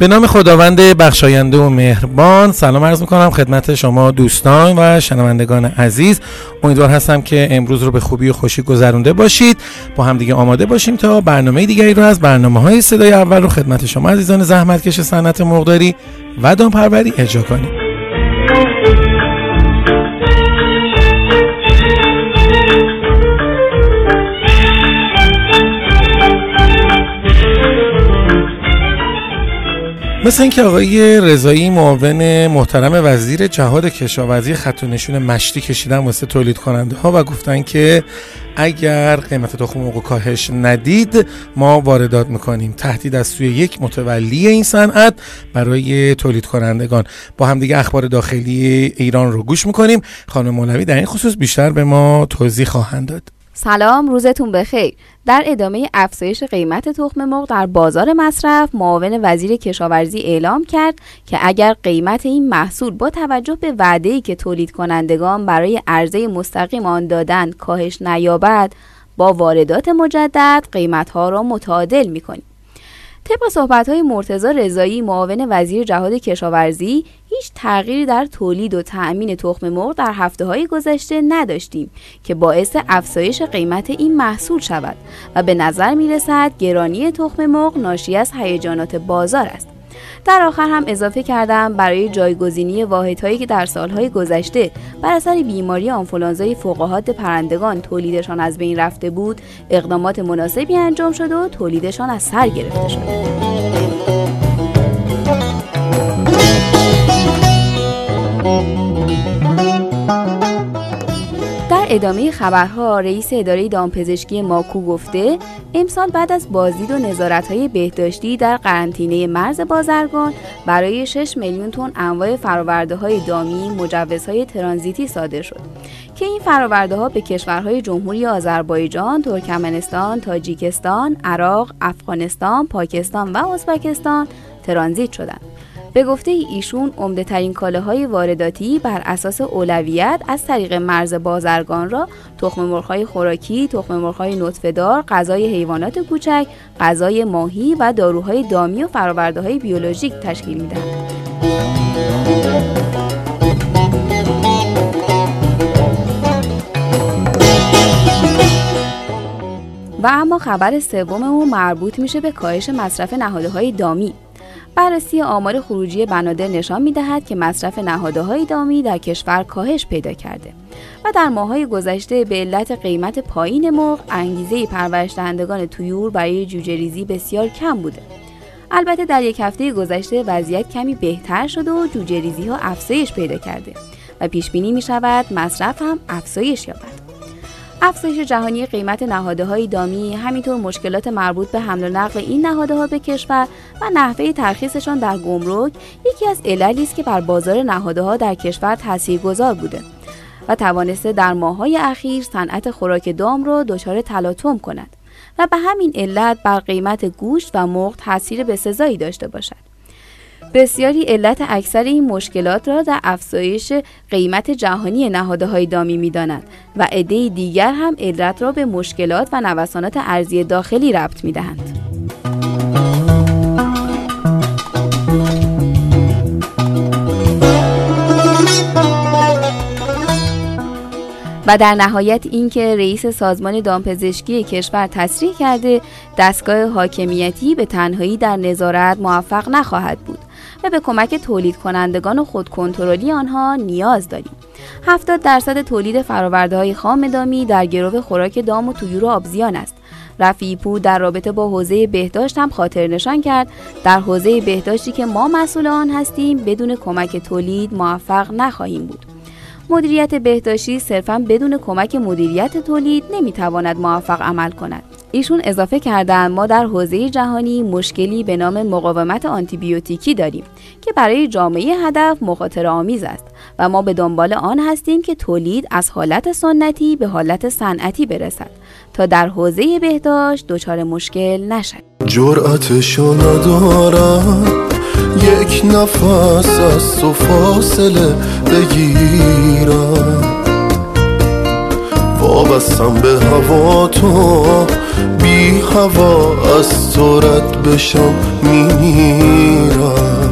به نام خداوند بخشاینده و مهربان سلام عرض می‌کنم خدمت شما دوستان و شنوندگان عزیز. امیدوار هستم که امروز رو به خوبی و خوشی گذرونده باشید. با هم دیگه آماده باشیم تا برنامه دیگری رو از برنامه های صدای اول رو خدمت شما عزیزان زحمتکش صنعت مقداری و دامپروری اجرا کنیم. مثل اینکه آقای رضایی معاون محترم وزیر جهاد کشاورزی خط و نشون مشتی کشیدن واسه تولید کننده ها و گفتن که اگر قیمت تخم مرغ کاهش ندید ما واردات می‌کنیم. تهدید از سوی یک متولی این صنعت برای تولید کنندگان. با هم دیگه اخبار داخلی ایران رو گوش می‌کنیم. خانم مولوی در این خصوص بیشتر به ما توضیح خواهند داد. سلام روزتون بخیر. در ادامه افزایش قیمت تخم مرغ در بازار مصرف معاون وزیر کشاورزی اعلام کرد که اگر قیمت این محصول با توجه به وعده‌ای که تولید کنندگان برای عرضه مستقیم آن دادند کاهش نیابد با واردات مجدد قیمتها را متعادل می‌کنیم. طبق صحبت های مرتزا رضایی معاون وزیر جهاد کشاورزی هیچ تغییری در تولید و تأمین تخم مرغ در هفته های گذشته نداشتیم که باعث افزایش قیمت این محصول شود و به نظر می رسد گرانی تخم مرغ ناشی از هیجانات بازار است. در آخر هم اضافه کردم برای جایگزینی واحدهایی که در سالهای گذشته بر اثر بیماری آنفولانزای فوقهات پرندگان تولیدشان از بین رفته بود اقدامات مناسبی انجام شده و تولیدشان از سر گرفته شده ادامه خبرها رئیس اداره دامپزشکی ماکو گفته امسال بعد از بازدید و نظارت‌های بهداشتی در قرنطینه مرز بازرگان برای 6 میلیون تن انواع فراورده های دامی مجوزهای ترانزیتی صادر شد که این فراورده ها به کشورهای جمهوری آذربایجان، ترکمنستان، تاجیکستان، عراق، افغانستان، پاکستان و ازبکستان ترانزیت شدند. به گفته ایشون عمده ترین های وارداتی بر اساس اولویت از طریق مرز بازرگان را تخم مرغ‌های خوراکی، تخم مرغ‌های نطفه‌دار، غذای حیوانات کوچک، غذای ماهی و داروهای دامی و های بیولوژیک تشکیل می‌دهند. و اما خبر سوممون مربوط میشه به کاهش مصرف نهاده های دامی بررسی آمار خروجی بنادر نشان می دهد که مصرف نهاده های دامی در کشور کاهش پیدا کرده و در ماهای گذشته به علت قیمت پایین مرغ انگیزه پرورش دهندگان تویور برای جوجه ریزی بسیار کم بوده. البته در یک هفته گذشته وضعیت کمی بهتر شده و جوجه ریزی ها افزایش پیدا کرده و پیش بینی می شود مصرف هم افزایش یابد. افزایش جهانی قیمت نهاده های دامی همینطور مشکلات مربوط به حمل و نقل این نهاده ها به کشور و نحوه ترخیصشان در گمرک یکی از عللی است که بر بازار نهاده ها در کشور تاثیرگذار بوده و توانسته در ماههای اخیر صنعت خوراک دام را دچار تلاطم کند و به همین علت بر قیمت گوشت و مرغ تاثیر بسزایی داشته باشد. بسیاری علت اکثر این مشکلات را در افزایش قیمت جهانی نهاده های دامی می دانند و عده دیگر هم علت را به مشکلات و نوسانات ارزی داخلی ربط می دهند. و در نهایت اینکه رئیس سازمان دامپزشکی کشور تصریح کرده دستگاه حاکمیتی به تنهایی در نظارت موفق نخواهد بود و به کمک تولید کنندگان و خودکنترلی آنها نیاز داریم. 70 درصد تولید فراورده های خام دامی در گرو خوراک دام و طیور و آبزیان است. رفیع پور در رابطه با حوزه بهداشت هم خاطر نشان کرد. در حوزه بهداشتی که ما مسئول آن هستیم بدون کمک تولید موفق نخواهیم بود. مدیریت بهداشتی صرفا بدون کمک مدیریت تولید نمی‌تواند موفق عمل کند. ایشون اضافه کردن ما در حوزه جهانی مشکلی به نام مقاومت آنتیبیوتیکی داریم که برای جامعه هدف مخاطر آمیز است و ما به دنبال آن هستیم که تولید از حالت سنتی به حالت صنعتی برسد تا در حوزه بهداشت دچار مشکل نشد جرأتشو ندارم یک نفس از تو فاصله بگیرم. وابستم به هوا تو هوا از تو رد بشم میمیرم.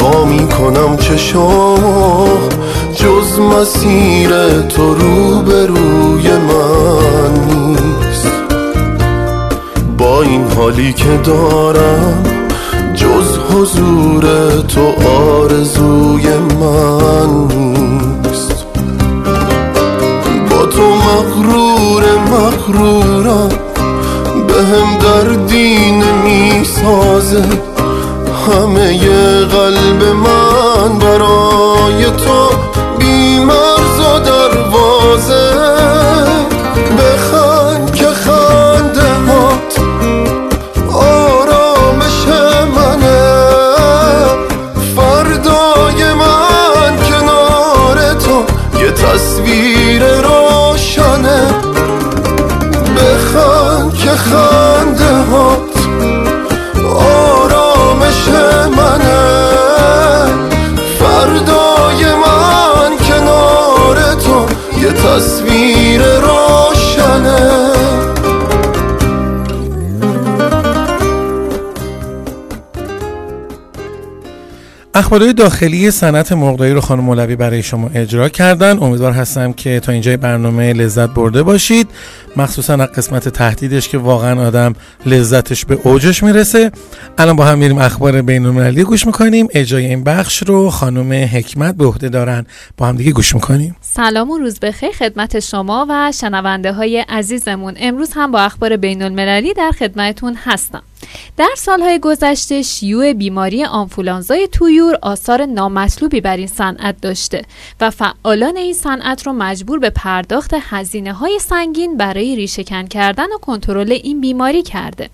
وا می‌کنم چشام جز مسیر تو رو به روی من نیست. با این حالی که دارم جز حضور تو آرزوی من نیست. اخبارهای داخلی صنعت مرغداری رو خانم مولوی برای شما اجرا کردن. امیدوار هستم که تا اینجای برنامه لذت برده باشید. مخصوصا از قسمت تهدیدش که واقعا آدم لذتش به اوجش می‌رسه. الان با هم میریم اخبار بین المللی گوش می‌کنیم. اجرای این بخش رو خانم حکمت به عهده دارن. با هم دیگه گوش می‌کنیم. سلام و روز بخیر خدمت شما و شنونده های عزیزمون. امروز هم با اخبار بین المللی در خدمتون هستم. در سالهای گذشته شیوع بیماری آنفولانزای تویور آثار نامطلوبی بر این صنعت داشته و فعالان این صنعت را مجبور به پرداخت هزینه های سنگین برای ریشهکن کردن و کنترل این بیماری کرده.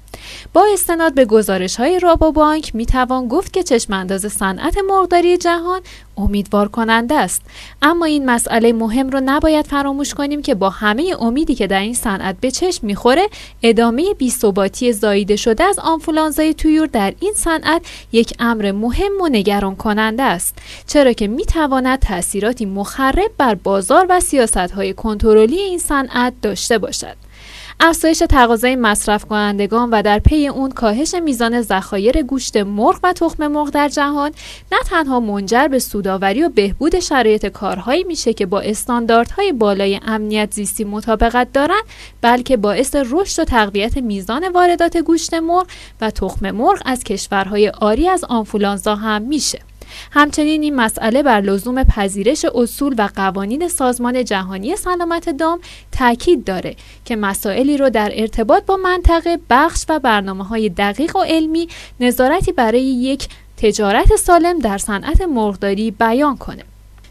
با استناد به گزارش های رابوبانک می توان گفت که چشمانداز صنعت مرغداری جهان امیدوار کننده است. اما این مسئله مهم رو نباید فراموش کنیم که با همه امیدی که در این صنعت به چشم می‌خوره ادامه بیثباتی زاییده شده از آنفولانزای تویور در این صنعت یک امر مهم و نگران کننده است. چرا که می‌تواند تاثیراتی مخرب بر بازار و سیاست های کنترلی این صنعت داشته باشد. افزایش تقاضای مصرف کنندگان و در پی اون کاهش میزان ذخایر گوشت مرغ و تخم مرغ در جهان نه تنها منجر به سوداوری و بهبود شرایط کارهایی میشه که با استانداردهای بالای امنیت زیستی مطابقت دارند بلکه باعث رشد و تقویت میزان واردات گوشت مرغ و تخم مرغ از کشورهای آری از آنفولانزا هم میشه. همچنین این مسئله بر لزوم پذیرش اصول و قوانین سازمان جهانی سلامت دام تاکید داره که مسائلی رو در ارتباط با منطقه بخش و برنامه های دقیق و علمی نظارتی برای یک تجارت سالم در صنعت مرغداری بیان کنه.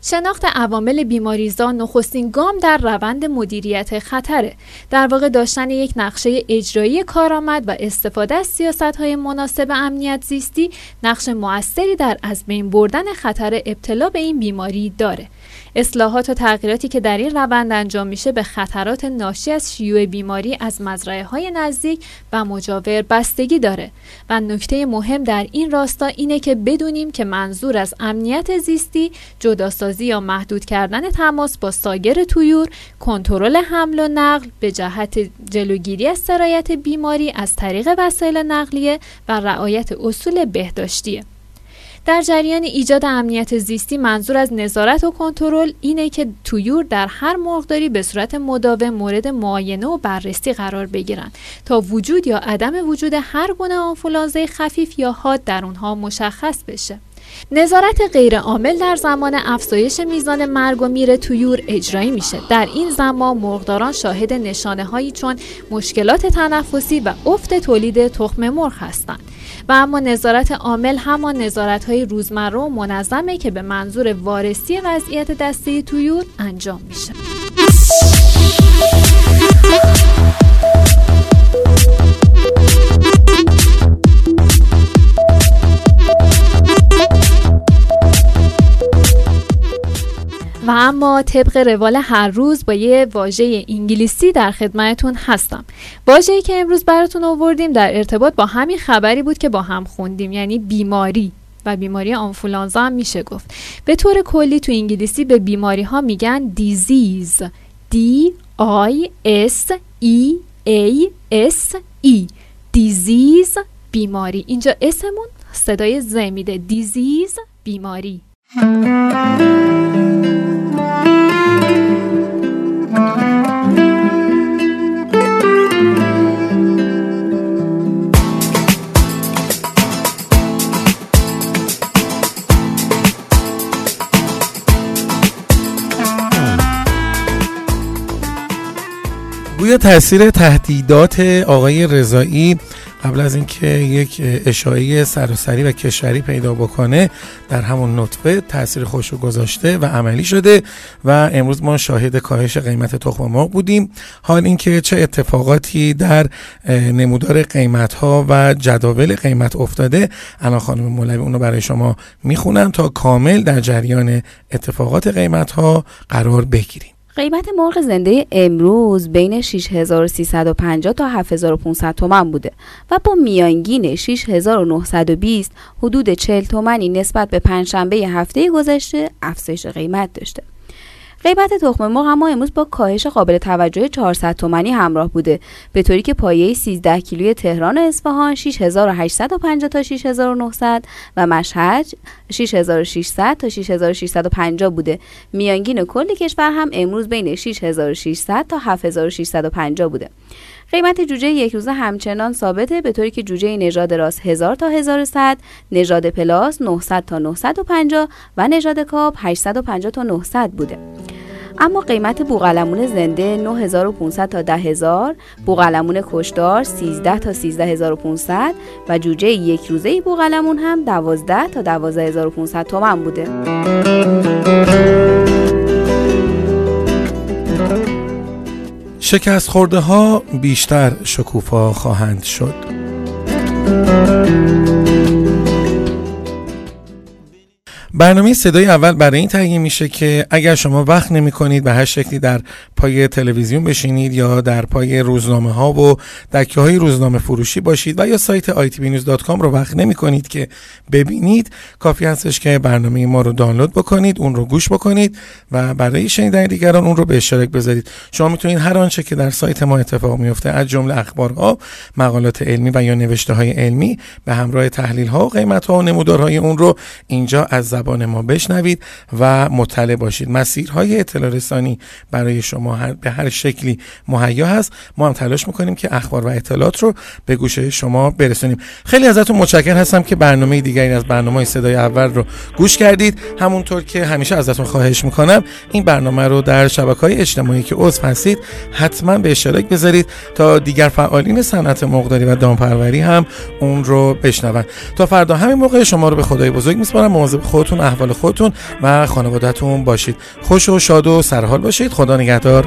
شناخت عوامل بیماریزا نخستین گام در روند مدیریت خطره. در واقع داشتن یک نقشه اجرایی کارآمد و استفاده از سیاست های مناسب امنیت زیستی نقش موثری در از بین بردن خطر ابتلا به این بیماری داره. اصلاحات و تغییراتی که در این روند انجام میشه به خطرات ناشی از شیوع بیماری از مزرعه های نزدیک و مجاور بستگی داره. و نکته مهم در این راستا اینه که بدونیم که منظور از امنیت زیستی جداسازی یا محدود کردن تماس با ساگر تویور کنترل حمل و نقل به جهت جلوگیری از سرایت بیماری از طریق وسایل نقلیه و رعایت اصول بهداشتیه. در جریان ایجاد امنیت زیستی منظور از نظارت و کنترل اینه که تویور در هر مرغداری به صورت مداوم مورد معاینه و بررسی قرار بگیرند تا وجود یا عدم وجود هر گونه آنفولانزای خفیف یا حاد در اونها مشخص بشه. نظارت غیرعامل در زمان افزایش میزان مرگ و میر تویور اجرایی میشه. در این زمان مرغداران شاهد نشانه هایی چون مشکلات تنفسی و افت تولید تخم مرغ هستند. و اما نظارت عامل همان نظارت های روزمره و منظمه که به منظور وارسی وضعیت دسته تویور انجام میشه. و اما طبق روال هر روز با یه واژه انگلیسی در خدمتتون هستم. واژه‌ای که امروز براتون آوردیم در ارتباط با همین خبری بود که با هم خوندیم یعنی بیماری. و بیماری آنفولانزا هم میشه گفت. به طور کلی تو انگلیسی به بیماری ها میگن دیزیز D I S E A S E. دیزیز بیماری. اینجا اسمون صدای ز میده. دیزیز بیماری. تاثیر تهدیدات آقای رضایی قبل از اینکه یک اشاعه سراسری و کشوری پیدا بکنه در همون نطفه تاثیر خوش گذاشته و عملی شده و امروز ما شاهد کاهش قیمت تخم مرغ بودیم. حال اینکه چه اتفاقاتی در نمودار قیمت ها و جداول قیمت افتاده الان خانم مولوی اونو برای شما می‌خونم تا کامل در جریان اتفاقات قیمت ها قرار بگیریم. قیمت مرغ زنده امروز بین 6350 تا 7500 تومن بوده و با میانگین 6920 حدود 40 تومنی نسبت به پنجشنبه هفته گذشته افزایش قیمت داشته. قیمت تخم مرغ اما امروز با کاهش قابل توجه 400 تومانی همراه بوده. به طوری که پایه 13 کیلوی تهران و اصفهان 6850 تا 6900 و مشهد 6600 تا 6650 بوده. میانگین کل کشور هم امروز بین 6600 تا 7650 بوده. قیمت جوجه یک روزه همچنان ثابته به طوری که جوجه نژاد راست 1000 تا 1100 نژاد پلاس 900 تا 950 و نژاد کاپ 850 تا 900 بوده. اما قیمت بوقلمون زنده 9500 تا 10000 بوقلمون کشدار 13 تا 13500 و جوجه یک روزه بوقلمون هم 12 تا 12500 تومن بوده. شکست خورده ها بیشتر شکوفا خواهند شد. برنامه صدای اول برای این تهیه میشه که اگر شما وقت نمی کنید به هر شکلی در پای تلویزیون بشینید یا در پای روزنامه ها و دکه های روزنامه فروشی باشید و یا سایت itbnews.com رو وقت نمی کنید که ببینید کافی هستش که برنامه ما رو دانلود بکنید اون رو گوش بکنید و برای شنیدن دیگران اون رو به اشتراک بذارید. شما می‌تونید هر آنچه که در سایت ما اتفاق میفته از جمله اخبارها مقالات علمی و یا نوشته های علمی به همراه تحلیل ها و قیمت ها و نمودارهای اون رو اینجا از زبان ما بشنوید و مطلع باشید. مسیرهای اطلاع رسانی برای شما به هر شکلی مهیا هست. ما هم تلاش می‌کنیم که اخبار و اطلاعات رو به گوشه شما برسونیم. خیلی ازتون متشکر هستم که برنامه دیگری از برنامه صدای اول رو گوش کردید. همونطور که همیشه ازتون خواهش می‌کنم این برنامه رو در شبکه های اجتماعی که عضو هستید حتما به اشتراک بذارید تا دیگر فعالین صنعت مرغداری و دامپروری هم اون رو بشنون. تا فردا همین موقع شما رو به خدای بزرگ میسپارم. مواظب خودتون احوال خودتون و خانوادهتون باشید. خوش و شاد و سرحال باشید. خدا نگهدار.